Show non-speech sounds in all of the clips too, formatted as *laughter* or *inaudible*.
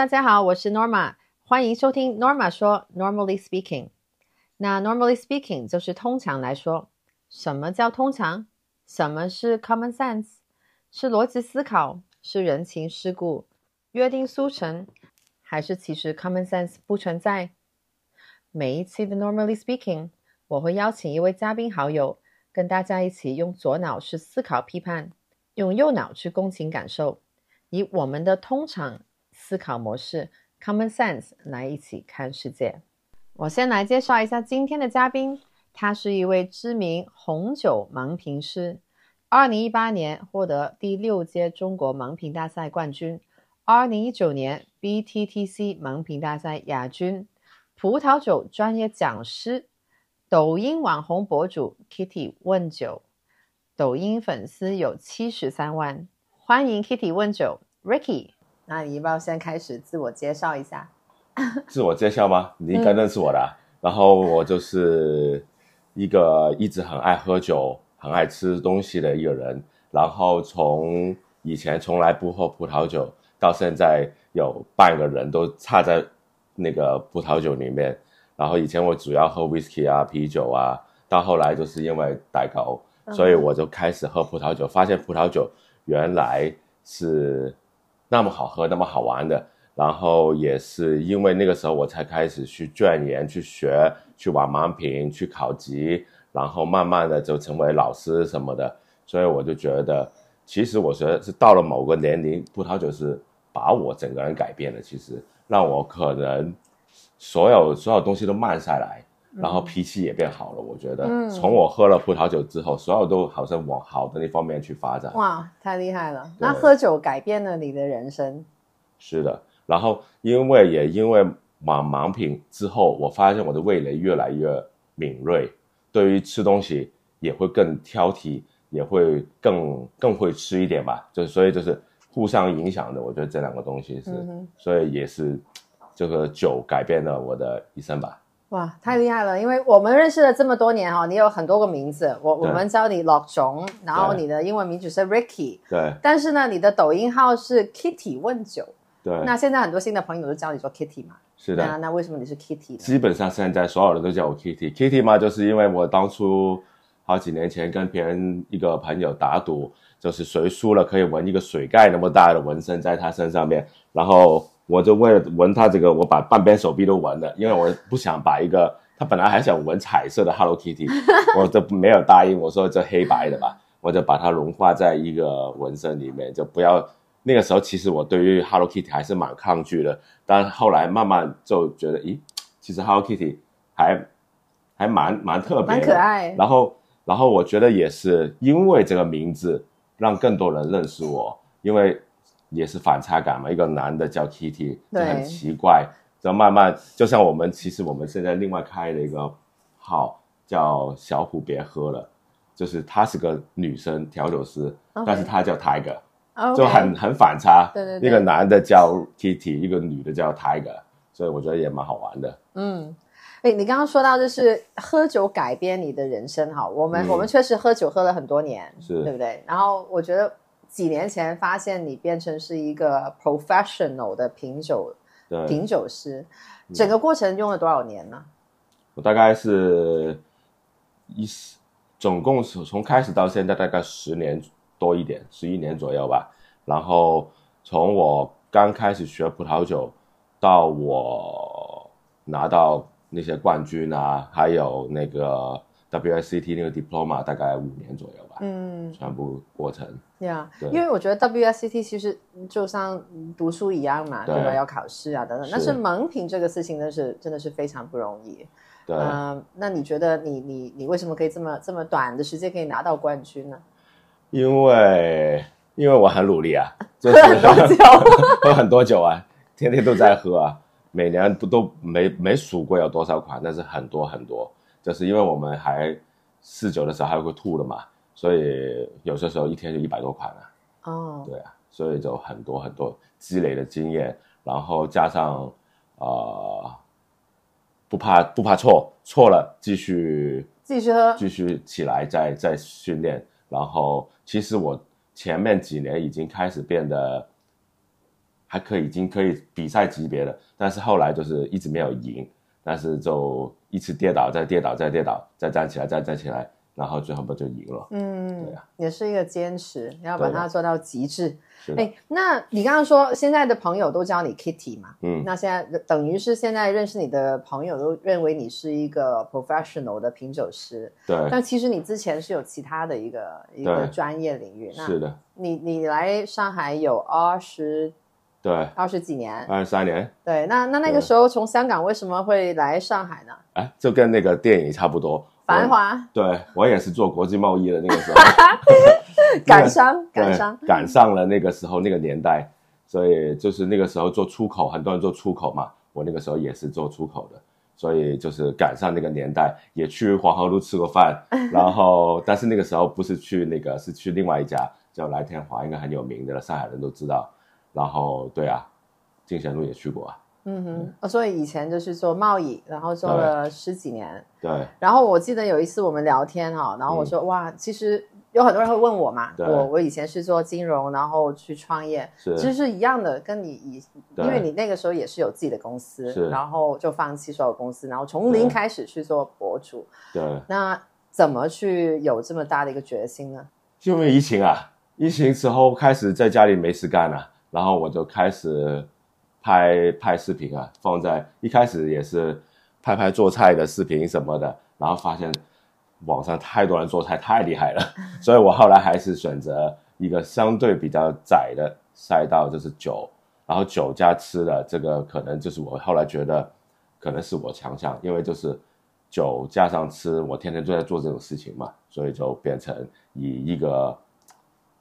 大家好，我是 Norma，欢迎收听 Norma 说 Normally Speaking。那 Normally Speaking 就是通常来说，什么叫通常？什么是 Common Sense？是逻辑思考？是人情世故？约定俗成？还是其实 Common Sense 不存在？每一期的 Normally Speaking，我会邀请一位嘉宾好友，跟大家一起用左脑去思考批判，用右脑去共情感受，以我们的通常。思考模式，common sense 来一起看世界。我先来介绍一下今天的嘉宾，他是一位知名红酒盲评师，二零一八年获得第六届中国盲评大赛冠军，二零一九年 BTTC 盲评大赛亚军，葡萄酒专业讲师，抖音网红博主 Kitty 问酒，抖音粉丝有七十三万，欢迎 Kitty 问酒，Ricky。那你要不要先开始自我介绍一下？自我介绍吗？*laughs* 你应该认识我的。然后我就是一个一直很爱喝酒、很爱吃东西的一个人。然后从以前从来不喝葡萄酒，到现在有半个人都差在那个葡萄酒里面。然后以前我主要喝 whisky 啊、啤酒啊，到后来就是因为代沟，所以我就开始喝葡萄酒，发现葡萄酒原来是。那么好喝，那么好玩的，然后也是因为那个时候我才开始去钻研、去学、去玩盲品、去考级，然后慢慢的就成为老师什么的。所以我就觉得，其实我觉得是到了某个年龄，葡萄酒是把我整个人改变了，其实让我可能所有所有东西都慢下来。然后脾气也变好了，我觉得。嗯从我喝了葡萄酒之后，所有都好像往好的那方面去发展。哇，太厉害了！那喝酒改变了你的人生？是的。然后因为也因为盲盲品之后，我发现我的味蕾越来越敏锐，对于吃东西也会更挑剔，也会更更会吃一点吧。就所以就是互相影响的，我觉得这两个东西是，所以也是这个酒改变了我的一生吧。哇，太厉害了！因为我们认识了这么多年哈，你有很多个名字，我我们叫你老熊，然后你的英文名字是 Ricky，对。但是呢，你的抖音号是 Kitty 问酒，对。那现在很多新的朋友都叫你做 Kitty 嘛，是的。那那为什么你是 Kitty？基本上现在所有人都叫我 Kitty，Kitty 嘛，就是因为我当初好几年前跟别人一个朋友打赌，就是谁输了可以纹一个水盖那么大的纹身在他身上面，然后。我就为了纹他这个，我把半边手臂都纹了，因为我不想把一个他本来还想纹彩色的 Hello Kitty，*laughs* 我都没有答应。我说这黑白的吧，我就把它融化在一个纹身里面，就不要。那个时候其实我对于 Hello Kitty 还是蛮抗拒的，但后来慢慢就觉得，咦，其实 Hello Kitty 还还蛮蛮特别，蛮可爱。然后，然后我觉得也是因为这个名字让更多人认识我，因为。也是反差感嘛，一个男的叫 Kitty 就很奇怪，就慢慢就像我们其实我们现在另外开了一个号叫小虎别喝了，就是她是个女生调酒师，但是她叫 Tiger，就很很反差，对对对，一个男的叫 Kitty，一个女的叫 Tiger，所以我觉得也蛮好玩的。嗯，哎，你刚刚说到就是喝酒改变你的人生哈，我们我们确实喝酒喝了很多年，是。对不对？然后我觉得。几年前发现你变成是一个 professional 的品酒品酒师，整个过程用了多少年呢？我大概是一总共是从开始到现在大概十年多一点，十一年左右吧。然后从我刚开始学葡萄酒到我拿到那些冠军啊，还有那个。WSCT 那个 diploma 大概五年左右吧，嗯，全部过程。呀，因为我觉得 WSCT 其实就像读书一样嘛，对吧？要考试啊等等。但是盲品这个事情呢，是真的是非常不容易。对，嗯，那你觉得你你你为什么可以这么这么短的时间可以拿到冠军呢？因为因为我很努力啊，*laughs* 喝很多 *laughs* 酒，喝很多酒啊，天天都在喝啊，每年不都没没数过有多少款，但是很多很多。就是因为我们还试酒的时候还会吐的嘛，所以有些时候一天就一百多款了。哦，对啊，所以就很多很多积累的经验，然后加上啊不怕不怕错，错了继续继续喝，继续起来再再训练。然后其实我前面几年已经开始变得还可以已经可以比赛级别的，但是后来就是一直没有赢，但是就一次跌倒，再跌倒，再跌倒，再站起来，再站起来，然后最后不就赢了？嗯，对啊也是一个坚持，要把它做到极致。是，哎，那你刚刚说现在的朋友都叫你 Kitty 嘛？嗯，那现在等于是现在认识你的朋友都认为你是一个 professional 的品酒师，对，但其实你之前是有其他的一个一个专业领域。那是的，你你来上海有二十对，二十几年，二十三年，对，那那那个时候从香港为什么会来上海呢？哎，就跟那个电影差不多。繁华。对我也是做国际贸易的那个时候，*laughs* 赶上赶上，赶上了那个时候那个年代，所以就是那个时候做出口，很多人做出口嘛，我那个时候也是做出口的，所以就是赶上那个年代，也去黄河路吃过饭，*laughs* 然后但是那个时候不是去那个，是去另外一家叫来天华，应该很有名的了，上海人都知道。然后对啊，进贤路也去过啊，嗯哼，哦所以以前就是做贸易，然后做了十几年，对。然后我记得有一次我们聊天哈，然后我说、哇，其实有很多人会问我嘛，我我以前是做金融，然后去创业，是。其实是一样的，跟你以因为你那个时候也是有自己的公司，是。然后就放弃所有公司，然后从零对。开始去做博主，对，那怎么去有这么大的一个决心呢？就因为疫情啊，疫情之后开始在家里没事干了、然后我就开始拍拍视频啊，放在一开始也是拍拍做菜的视频什么的，然后发现网上太多人做菜太厉害了，*laughs* 所以我后来还是选择一个相对比较窄的赛道，就是酒，然后酒加吃的这个可能就是我后来觉得可能是我强项，因为就是酒加上吃，我天天都在做这种事情嘛，所以就变成以一个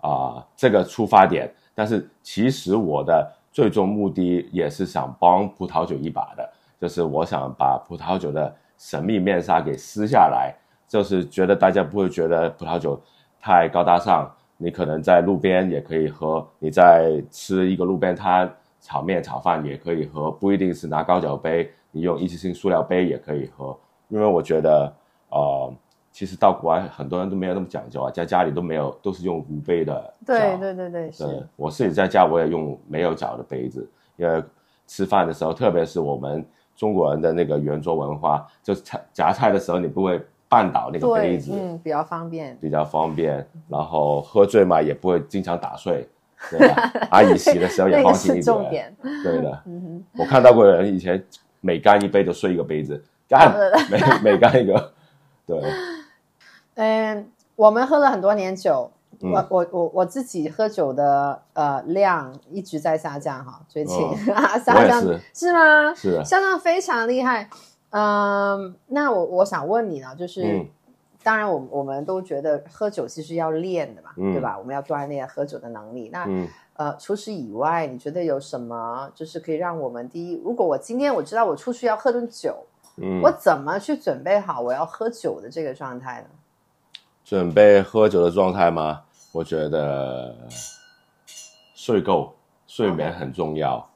啊、这个出发点，但是其实我的最终目的也是想帮葡萄酒一把的，就是我想把葡萄酒的神秘面纱给撕下来，就是觉得大家不会觉得葡萄酒太高大上，你可能在路边也可以喝，你在吃一个路边摊炒面炒饭也可以喝，不一定是拿高脚杯，你用一次性塑料杯也可以喝，因为我觉得呃。其实到国外很多人都没有那么讲究啊，在家里都没有，都是用无杯的对脚对对对，是，我自己在家我也用没有脚的杯子，因为吃饭的时候，特别是我们中国人的那个圆桌文化，就是菜夹菜的时候你不会绊倒那个杯，子，嗯，比较方便。比较方便。然后喝醉嘛也不会经常打碎，对吧？*laughs* 阿姨洗的时候也放心一点。重点，对的，*laughs* 嗯我看到过有人以前每干一杯就睡一个杯子，干 *laughs* 每每干一个，对，嗯，我们喝了很多年酒，嗯我我我我自己喝酒的呃量一直在下降哈，最近、哦 *laughs* 下降是是吗？是的，下降非常厉害。嗯，那我我想问你呢，就是、嗯当然我我们都觉得喝酒其实要练的嘛，嗯对吧？我们要锻炼喝酒的能力。那、嗯呃，除此以外，你觉得有什么就是可以让我们第一，如果我今天我知道我出去要喝顿酒，嗯我，怎么去准备好我要喝酒的这个状态呢？准备喝酒的状态吗？我觉得睡够，睡眠很重要，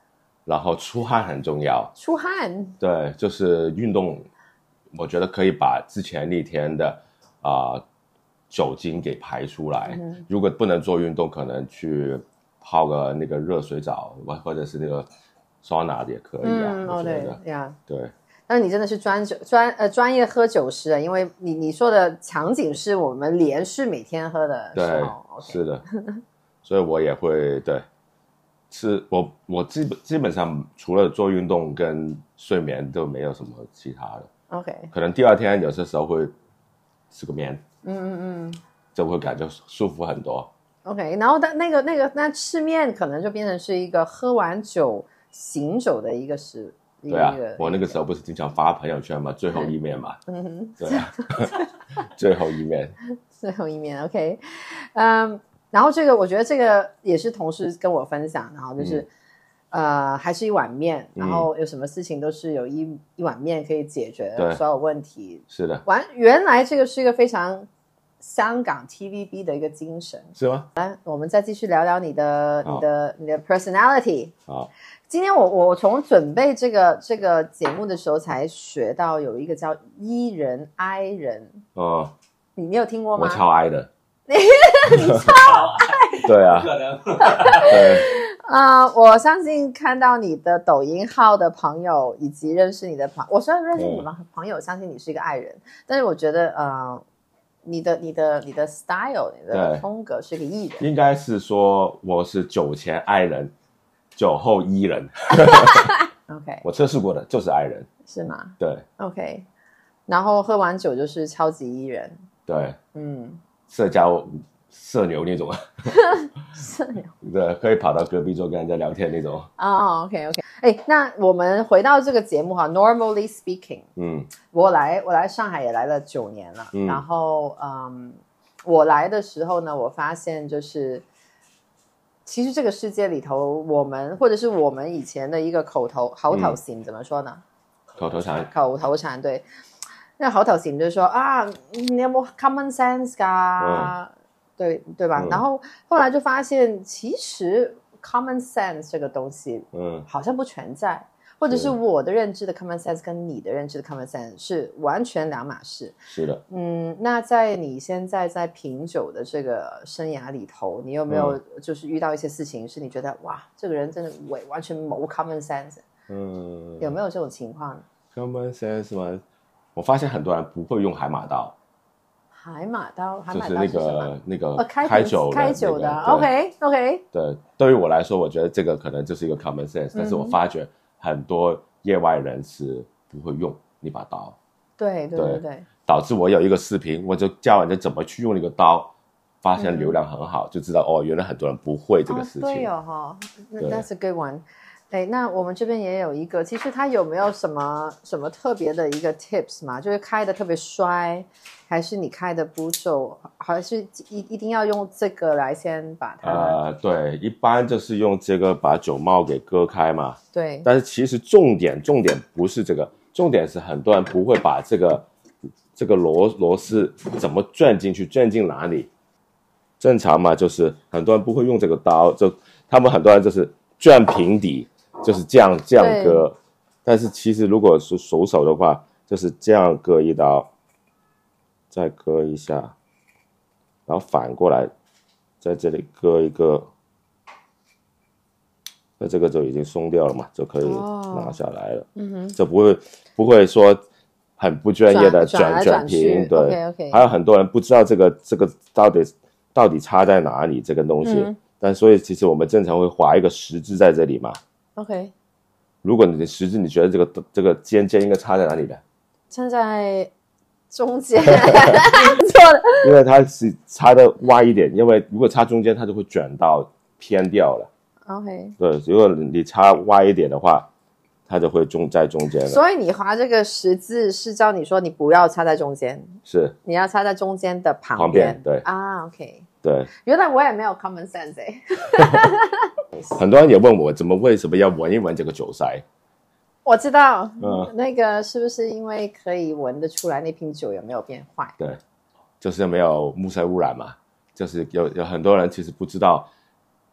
然后出汗很重要。出汗，对，就是运动，我觉得可以把之前那天的啊、酒精给排出来。嗯如果不能做运动，可能去泡个那个热水澡，或或者是那个桑拿也可以啊。我觉对得呀。对但是你真的是专酒专呃专业喝酒师啊，因为你你说的场景是我们连续每天喝的时对 *laughs* 是的，所以我也会对。是我我基本基本上除了做运动跟睡眠都没有什么其他的，OK，可能第二天有些时候会吃个面，嗯嗯嗯。就会感觉舒服很多。，OK，然后但那个那个那吃面可能就变成是一个喝完酒醒酒的一个时，一对啊，我那个时候不是经常发朋友圈嘛，最后一面嘛，嗯哼，*laughs* 对啊，最后一面，*laughs* 最后一面，OK，嗯，然后这个我觉得这个也是同事跟我分享，然后就是。嗯。呃，还是一碗面，然嗯。后有什么事情都是有一一碗面可以解决对。所有问题。是的，完，原来这个是一个非常香港 TVB 的一个精神。是吗？来，我们再继续聊聊你的、你的、你的 personality。好，今天我我从准备这个这个节目的时候才学到有一个叫 E 人 I 人，哦，你你有听过吗我？超 I 的，*laughs* 你超 I，，对啊啊、*laughs* 我相信看到你的抖音号的朋友，以及认识你的朋，我虽然认识你们朋友，相信你是一个爱人，但是我觉得呃，你的你的你的 style，你的风格是个艺人。应该是说我是酒前爱人，酒后伊人。OK，*laughs* 我测试过的，就是爱人。是吗对？OK，然后喝完酒就是超级伊人。对，嗯，社交社牛那种，啊，社牛。*laughs* 对，可以跑到隔壁桌跟人家聊天那种。哦，OK OK，哎，那我们回到这个节目哈，Normally speaking，嗯。我来我来上海也来了九年了，嗯。然后嗯，我来的时候呢，我发现就是，其实这个世界里头，我们或者是我们以前的一个口头口頭禪、怎么说呢？口头禅，口头禅对，那口頭禪就是說啊，你有冇 common sense 噶？對對吧？嗯然后后来就发现，其实 common sense 这个东西嗯好像不存在，或者是是我的认知的 common sense 跟你的认知的 common sense 是完全两码事。是的，嗯，那在你现在在品酒的这个生涯里头，你有没有就是遇到一些事情，是你觉得哇，这个人真的完完全没 common sense，嗯，有没有这种情况呢？common sense 嗎？我发现很多人不会用海马刀，海马刀，海就是那馬刀是什麼？個那个呃，開開酒的開酒的，OK OK，对，对于我来说，我觉得这个可能就是一个 common sense，、但是我嗯发觉很多业外人是不会用那把刀，對對對對對，导致我有一个视频，我就教人家怎么去用那个刀，發現嗯流量很好，就知道哦，原来很多人不会这个事情。哦、對哦哈，That's a good one。哎，那我们这边也有一个，其实它有没有什么什么特别的一个 tips 嘛？就是开的特别衰，还是你开的步驟，還是一一定要用这个来先把它？呃，对，一般就是用这个把酒帽给割开嘛，对，但是其实重点重点不是这个，重点是很多人不会把这个这个螺螺丝怎么转进去，转进哪里。正常嘛，就是很多人不会用这个刀，就他们很多人就是转平底，就是这样这样割。但是其实如果是熟手的话，就是这样割一刀，再割一下，然后反过来在这里割一个，那这个就已经松掉了嘛，就可以哦拿下来了。嗯哼，就不会不会说很不专业的转来转平，对。还有很多人不知道这个这个到底到底差在哪里这个东西，嗯但所以其实我们正常会划一个十字在这里嘛。OK，如果你的十字你觉得这个这个尖尖应该插在哪里的？插在中间，错了。因为它是插的歪一点，因为如果插中间，它就会卷到偏掉了。OK，对，如果你插歪一点的话，它就会中在中间了。所以你划这个十字是叫你说你不要插在中间，是，你要插在中间的旁边。旁邊對啊，OK。对。原来我也没有 common sense 哎。*laughs* 很多人也问我，怎么为什么要闻一闻这个酒塞？我知道，嗯那个是不是因为可以闻得出来那瓶酒有没有变坏？对，就是没有木塞污染嘛。就是有有很多人其实不知道，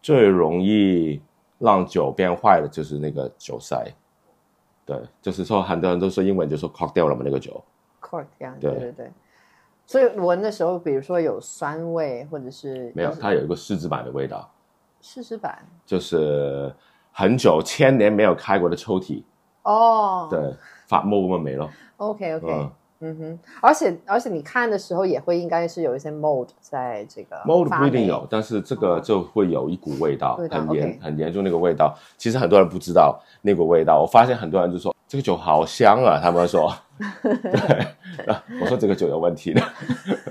最容易让酒变坏的就是那个酒塞。对，就是说很多人都说英文就说 cork 掉了嘛，那个酒。cork 這樣，對對對對。所以闻的时候，比如说有酸味，或者是没有，它有一个试制版的味道，試試版就是很久千年没有开过的抽屉，哦。对，发霉咁没了。OK OK，嗯。嗯哼，而且而且你看的时候也会应该是有一些 mold 在这个 mold 不一定有，但是这个就会有一股味道，味道很严很严重那个味道。其实很多人不知道那股味道，我发现很多人就说这个酒好香啊，他们说，*laughs* 对，啊我说这个酒有问题的，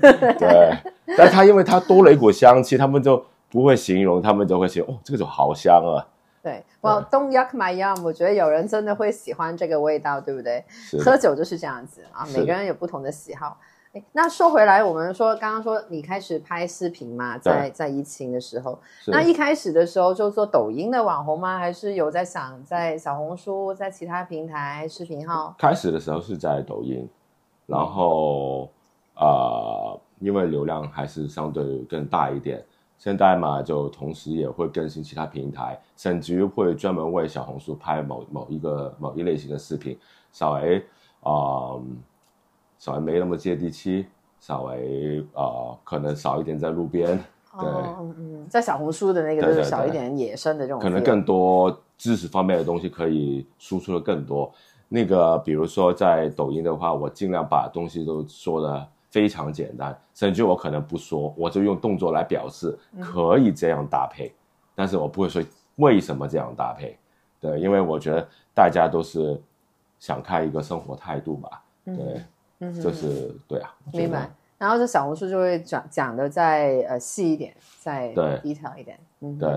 *laughs* 对，但他因为它多了一股香气，他们就不会形容，他们就会形容哦，这个酒好香啊，对，Well don't yuck my yum，我觉得有人真的会喜欢这个味道，对不对？是。喝酒就是这样子啊，每个人有不同的喜好。誒那说回来，我们说刚刚说你开始拍视频嘛，在在疫情的时候，那一开始的时候就做抖音的网红吗？还是有在想在小红书、在其他平台视频号？开始的时候是在抖音，然后呃，因为流量还是相对更大一点，现在嘛就同时也会更新其他平台，甚至于会专门为小红书拍某某一个某一类型的视频，稍微呃稍微没那么接地气，稍微呃可能少一点在路边，哦，嗯嗯，在小红书的那个就是少一点野生的这种，可能更多知识方面的东西可以输出的更多。那个比如说在抖音的话，我尽量把东西都说的非常简单，甚至我可能不说，我就用动作来表示可以这样搭配，但是我不会说为什么这样搭配。对，因为我觉得大家都是想看一个生活态度吧。对，嗯，就是对啊，明白。然后这小红书就会讲讲的再呃细一点，再 detail 一点。嗯，对。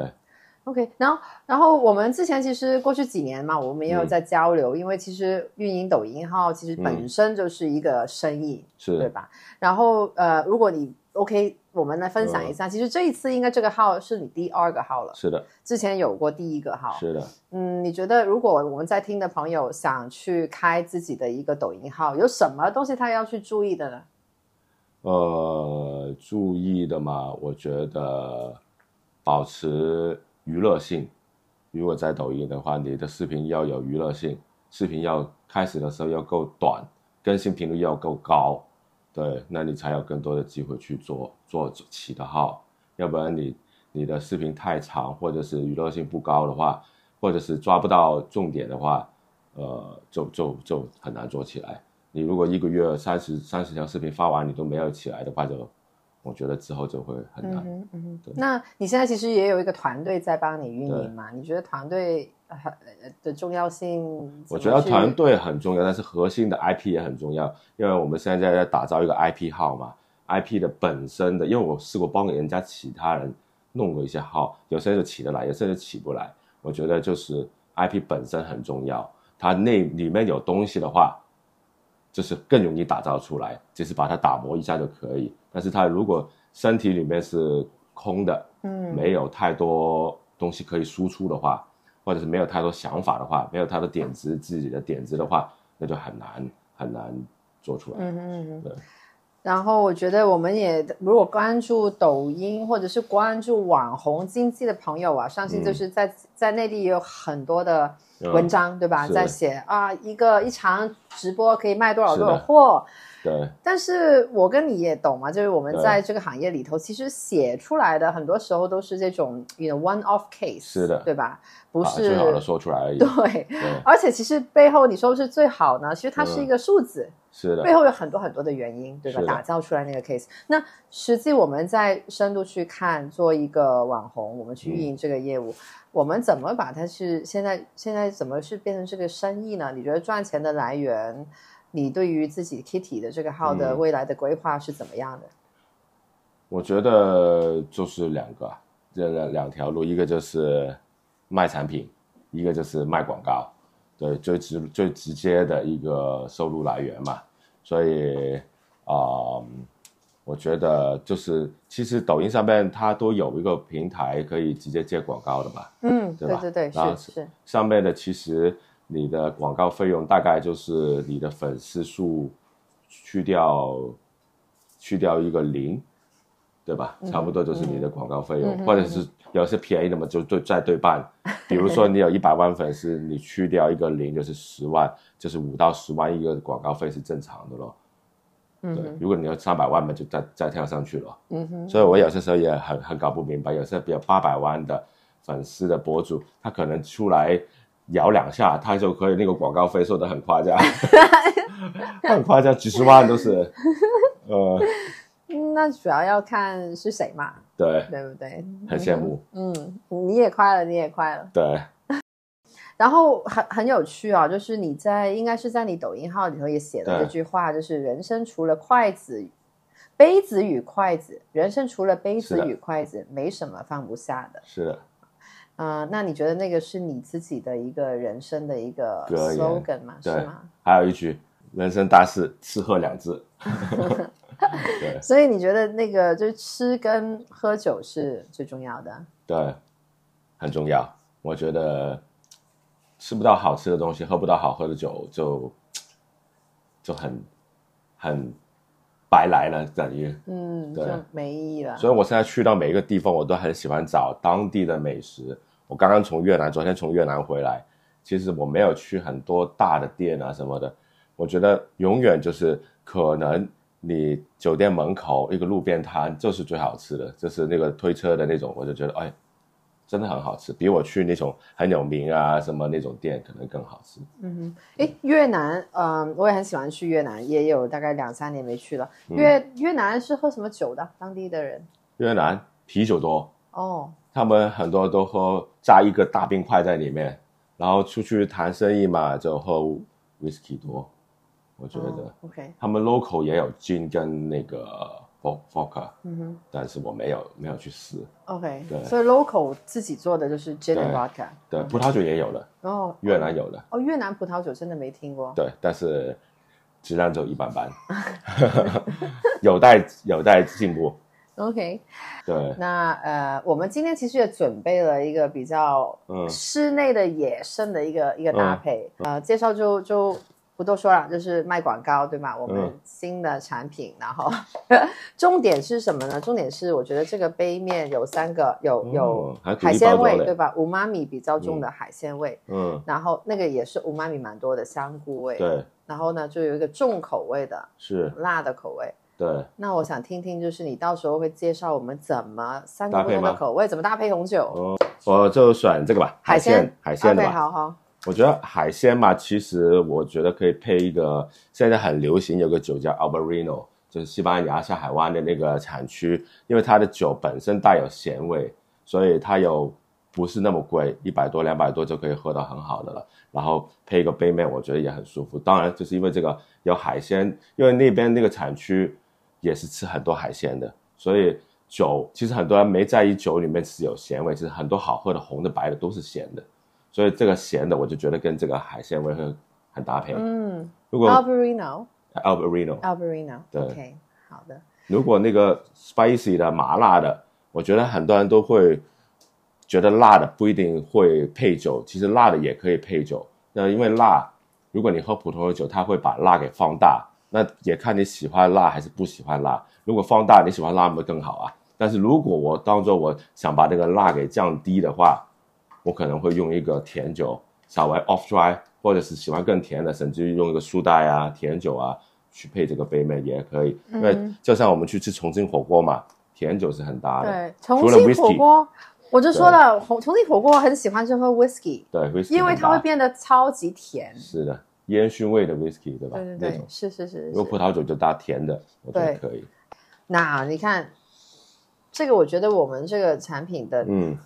OK，然后然后我们之前其实过去几年嘛，我们也有在交流，因为其实运营抖音号其实本身就是一个生意，是对吧？然后呃，如果你 OK。我们来分享一下，其实这一次应该这个号是你第二个号了。是的，之前有过第一个号。是的，嗯，你觉得如果我们在听的朋友想去开自己的一个抖音号，有什么东西他要去注意的呢？呃，注意的嘛，我觉得保持娱乐性。如果在抖音的话，你的视频要有娱乐性，视频要开始的时候要够短，更新频率要够高。对，那你才有更多的机会去做做起的号，要不然你你的视频太长，或者是娱乐性不高的话，或者是抓不到重点的话，呃，就就就很难做起来。你如果一个月三十三十条视频发完，你都没有起来的话，就我觉得之后就会很难。嗯嗯。那你现在其实也有一个团队在帮你运营嘛？你觉得团队？的重要性，我觉得团队很重要，但是核心的 IP 也很重要，因为我们现在在打造一个 IP 号嘛，IP 的本身的，因为我试过帮人家其他人弄过一些号，有些就起得来，有些就起不来。我觉得就是 IP 本身很重要，它那里面有东西的话，就是更容易打造出来，就是把它打磨一下就可以。但是它如果身体里面是空的，嗯，没有太多东西可以输出的话。或者是没有太多想法的话，没有太多点子，自己的点子的话，那就很难很难做出来。嗯嗯嗯。对。然后我觉得我们也如果关注抖音或者是关注网红经济的朋友啊，相信就是在在内地也有很多的文章，对吧？在写啊，一个一场直播可以卖多少多少货。对，但是我跟你也懂嘛，就是我们在这个行业里头，其实写出来的很多时候都是这种，you know one off case，是的，对吧？不是最好的说出来而已。对，而且其实背后你说是最好呢，其实它是一个数字，是的，背后有很多很多的原因，对吧？打造出来那个 case，那实际我们在深度去看，做一个网红，我们去运营这个业务，我们怎么把它是现在现在怎么是变成这个生意呢？你觉得赚钱的来源？你对于自己 Kitty 的这个号的未来的规划是怎么样的？我觉得就是两个，这两两条路，一个就是卖产品，一个就是卖广告，对，最直最直接的一个收入来源嘛。所以啊，我觉得就是其实抖音上面它都有一个平台可以直接接广告的嘛，嗯，对吧？对对对，是是上面的其实。你的广告费用大概就是你的粉丝数去掉去掉一个零，对吧？差不多就是你的广告费用，或者是有些便宜的嘛，就对再对半。*laughs* 比如说你有一百万粉丝，你去掉一个零就是十万，就是五到十万一个广告费是正常的咯。对，如果你要三百万嘛，就再再跳上去了。嗯哼。所以我有些时候也很很搞不明白，有些比如八百万的粉丝的博主，他可能出来。摇两下，他就可以那个广告费收的很夸张，*laughs* 很夸张，几十万都是。呃，那主要要看是谁嘛，对，对不对？很羡慕，嗯，你也快了，你也快了，对。*laughs* 然后很很有趣啊，就是你在应该是在你抖音号里头也写了这句话，就是人生除了筷子、杯子与筷子，人生除了杯子与筷子，没什么放不下的。是的。啊，那你觉得那个是你自己的一个人生的一个 slogan 吗？是吗？还有一句“人生大事，吃喝两字”。*laughs* 对。所以你觉得那个就是吃跟喝酒是最重要的？对，很重要。我觉得吃不到好吃的东西，喝不到好喝的酒，就就很很白来了，等于嗯，对，没意义了。所以我现在去到每一个地方，我都很喜欢找当地的美食。我刚刚从越南，昨天从越南回来。其实我没有去很多大的店啊什么的。我觉得永远就是可能你酒店门口一个路边摊就是最好吃的，就是那个推车的那种，我就觉得哎，真的很好吃，比我去那种很有名啊什么那种店可能更好吃。嗯哼，哎，越南，嗯、我也很喜欢去越南，也有大概两三年没去了。嗯越越南是喝什么酒的？当地的人？越南啤酒多，哦，他们很多都喝加一个大冰块在里面，然后出去谈生意嘛就喝 whisky 多，我觉得。哦 OK，他们 local 也有 gin 跟那个嗯哼。但是我没有没有去试。，OK，对。所以 local 自己做的就是 gin and 对 vodka。对，葡萄酒也有了，哦，越南有了，哦，越南葡萄酒真的没听过。对，但是质量就一般般，*laughs* 有待有待进步。OK，对，那呃，我们今天其实也准备了一个比较嗯。室内的野生的一个、一个搭配，呃，介绍就就不多说了，就是卖广告对吗？我们嗯新的产品，然后 *laughs* 重点是什么呢？重点是我觉得这个杯面有三个，有有海鲜味对吧？五妈米比较重的海鲜味，嗯，然后那个也是五妈米蛮多的香菇味，对，然后呢就有一个重口味的是，辣的口味。对，那我想听听，就是你到时候会介绍我们怎么三个不同的口味，怎么搭配红酒？哦，我就选这个吧，海鲜鲜海鲜。好好，我觉得海鲜嘛，其实我觉得可以配一个，现在很流行有个酒叫 Albarino，就是西班牙下海湾的那个产区，因为它的酒本身带有咸味，所以它有不是那么贵，一百多两百多就可以喝到很好的了。然后配一个杯面，我觉得也很舒服。当然，就是因为这个有海鲜，因为那边那个产区也是吃很多海鲜的，所以酒其实很多人没在意酒里面是有咸味，其实很多好喝的红的白的都是咸的。所以这个咸的，我就觉得跟这个海鲜味会很搭配。嗯如果，Albarino，Albarino，OK，Albarino，对好的，如果那个 spicy 的麻辣的，我觉得很多人都会觉得辣的不一定会配酒，其实辣的也可以配酒。那因为辣，如果你喝普通的酒，它会把辣给放大，那也看你喜欢辣还是不喜欢辣。如果放大你喜欢辣，那更好啊。但是如果我当做我想把这个辣给降低的话，我可能会用一个甜酒，稍微 off dry，或者是喜欢更甜的，甚至于用一个苏打呀、甜酒啊去配这个杯面也可以。因为就像我们去吃重庆火锅嘛，甜酒是很搭的。对，重庆火锅，我就说了，重重庆火锅我很喜欢就喝 whisky，对，whisky 因为它会变得超级甜。是的，烟熏味的 whisky 对吧？对对对，是是是是。如果葡萄酒就搭甜的，我觉得可以。那你看，这个我觉得我们这个产品的嗯，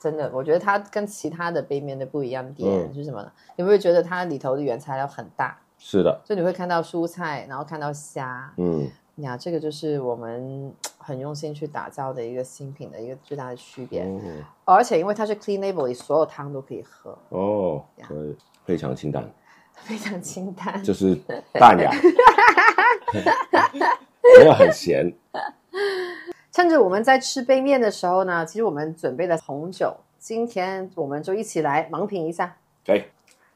真的，我觉得它跟其他的杯面的不一样的点嗯是什么呢？你会不会觉得它里头的原材料很大？是的，就你会看到蔬菜，然后看到虾，嗯，呀，这个就是我们 *tsk* 很用心去打造的一个新品的一个最大的区别。哦而且因为它是 clean label，你所有汤都可以喝，哦，呀可以，非常清淡，*laughs* 非常清淡。就是 *laughs* 淡雅，*laughs* 没有很咸。趁着我们在吃杯面的时候呢，其实我们准备了红酒，今天我们就一起来盲品一下。可以，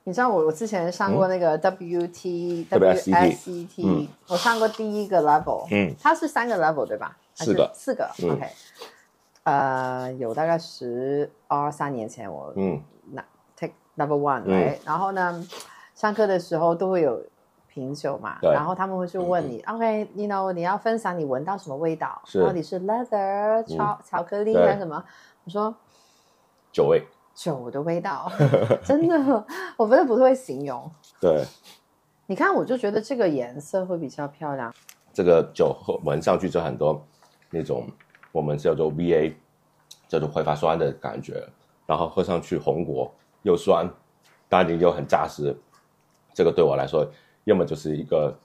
你知道我我之前上过那个 WT、WSET WSET，、嗯。我上过第一个 level，嗯，它是三个 level 对吧？四个。四个、嗯。OK。呃，有大概十二三年前我嗯。那 take level one，、来然后呢，上课的时候都会有品酒嘛，然后他们会去问你、o k you know 你要分享你闻到什么味道，到底是 leather 巧、巧克力对。还是什么？我说酒味，酒的味道，*laughs* 真的，我真的不会形容。对，你看，我就觉得这个颜色会比较漂亮。这个酒喝闻上去就很多那种我们叫做 VA，叫做挥发酸的感觉，然后喝上去红果又酸，单宁又很扎实。这个对我来说，要么就是一个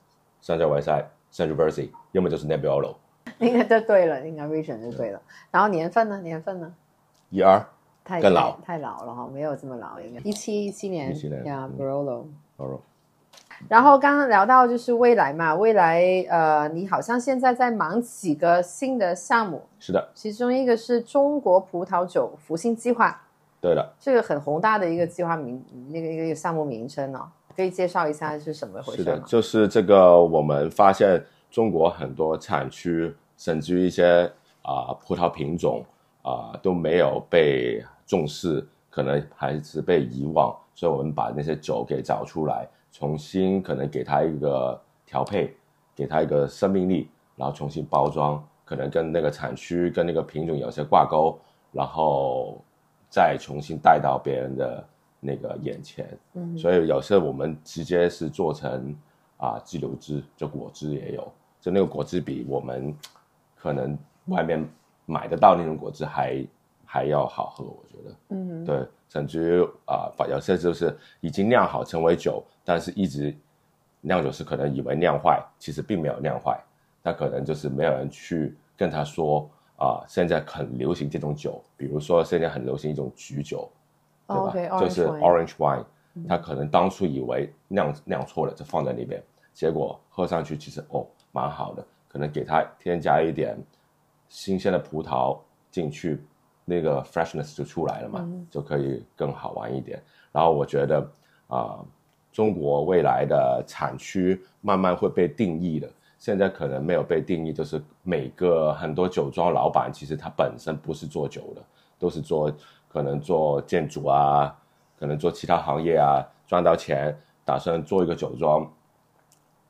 山椒维塞 Central Versi，要么就是 Nebbiolo *laughs* 应该就对了，应该 region 就对了。然后年份呢？年份呢？一二太更老太太老了哈，没有这么老，应该一七一七年17年呀嗯，Barolo。哦，然后刚刚聊到就是未来嘛，未来呃，你好像现在在忙几个新的项目，是的，其中一个是中国葡萄酒复兴计划，对的。这个很宏大的一个计划名，那个一个一个项目名称哦，可以介绍一下是什么回是的，事？就是这个，我们发现中国很多产区，甚至一些啊、葡萄品种啊、都没有被重视，可能还是被遗忘，所以我们把那些酒给找出来，重新可能给它一个调配，给它一个生命力，然后重新包装，可能跟那个产区跟那个品种有些挂钩，然后再重新带到别人的那个眼前。嗯所以有时候我们直接是做成啊鸡柳汁，就果汁也有，就那个果汁比我们可能外面买得到那种果汁还还要好喝，我觉得。嗯对，甚至于啊，把、有些就是已经酿好成为酒，但是一直酿酒师可能以为酿坏，其实并没有酿坏，那可能就是没有人去跟他说啊、现在很流行这种酒，比如说现在很流行一种橘酒，对吧哦，OK，就是 orange wine 他可能当初以为酿酿错了，就放在那边，结果喝上去其实哦蛮好的，可能给它添加一点新鲜的葡萄进去，那个 freshness 就出来了嘛，就可以更好玩一点。然后我觉得啊、中国未来的产区慢慢会被定义的。现在可能没有被定义，就是每个很多酒庄老板其实他本身不是做酒的，都是做可能做建筑啊，可能做其他行业啊，赚到钱打算做一个酒庄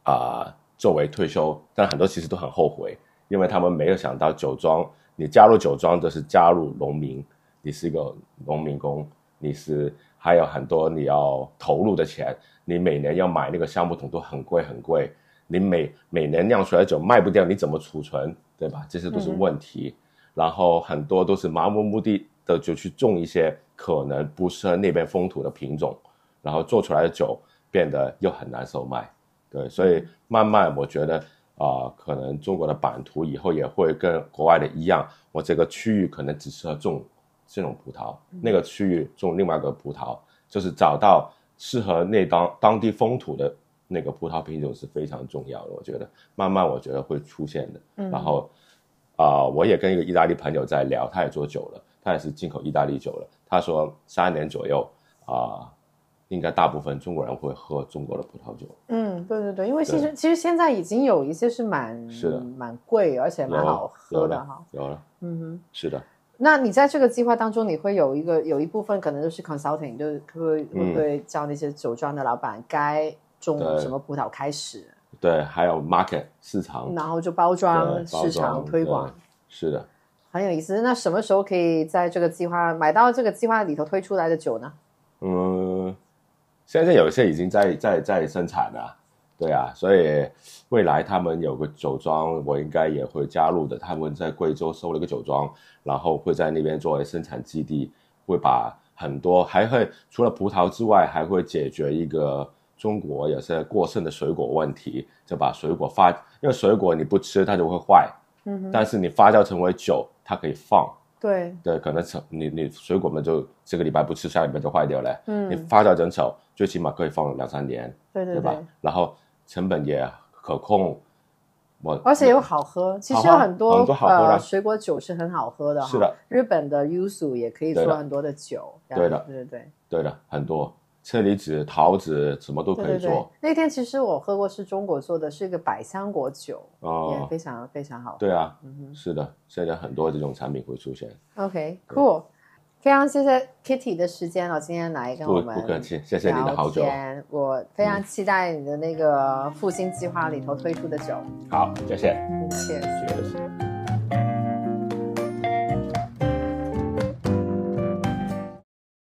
啊、作为退休，但很多其实都很后悔，因为他们没有想到酒庄，你加入酒庄就是加入农民，你是一个农民工，你是还有很多你要投入的钱，你每年要买那个橡木桶都很贵很贵，你每每年酿出来的酒卖不掉，你怎么储存，对吧？这些都是问题。然后很多都是盲目目的的就去种一些可能不适合那边风土的品种，然后做出来的酒变得又很难售卖。对，所以慢慢我觉得啊、可能中国的版图以后也会跟国外的一样，我这个区域可能只适合种这种葡萄，那个区域种另外一个葡萄，就是找到适合那当当地风土的那个葡萄品种是非常重要的。我觉得慢慢我觉得会出现的。嗯然后啊、我也跟一个意大利朋友在聊，他也做酒了，他也是进口意大利酒了。他说三年左右啊、应该大部分中国人会喝中国的葡萄酒。嗯，对对对，因为其实其实现在已经有一些是蛮是的蛮贵，而且蛮好喝的哈。有了，嗯哼。是的。那你在这个计划当中，你会有一个有一部分可能就是 consulting，就是会会不会教那些酒庄的老板该种什么葡萄开始，对，还有 market 市场，然后就包装、市场推广，是的。很有意思。那什么时候可以在这个计划买到这个计划里头推出来的酒呢？嗯，现在有一些已经在在在生产了，对啊，所以未来他们有个酒庄，我应该也会加入的。他们在贵州收了个酒庄，然后会在那边作为生产基地，会把很多还会除了葡萄之外，还会解决一个中国有些过剩的水果问题，就把水果发，因为水果你不吃它就会坏，嗯，但是你发酵成为酒，它可以放。对，对，可能成你你水果们就这个礼拜不吃，下礼拜就坏掉了。嗯你嗯，发酵成酒，最起码可以放两三年，对对对吧？然后成本也可控，我而且又好喝。其实有很多很多好喝的呃水果酒是很好喝的。是的，日本的 yuzu 也可以做很多的酒。对的对对对。对的很多车厘子、桃子什么都可以对对对做，那天其实我喝过是中国做的，是一个百香果酒，也哦。非常非常好。对啊，嗯是的，现在很多这种产品会出现。，OK，cool，非常谢谢 Kitty 的时间哦，今天来跟我们不客气，谢谢你的好酒。我非常期待你的那个复兴计划里头推出的酒。好，谢谢，嗯，谢谢。谢谢。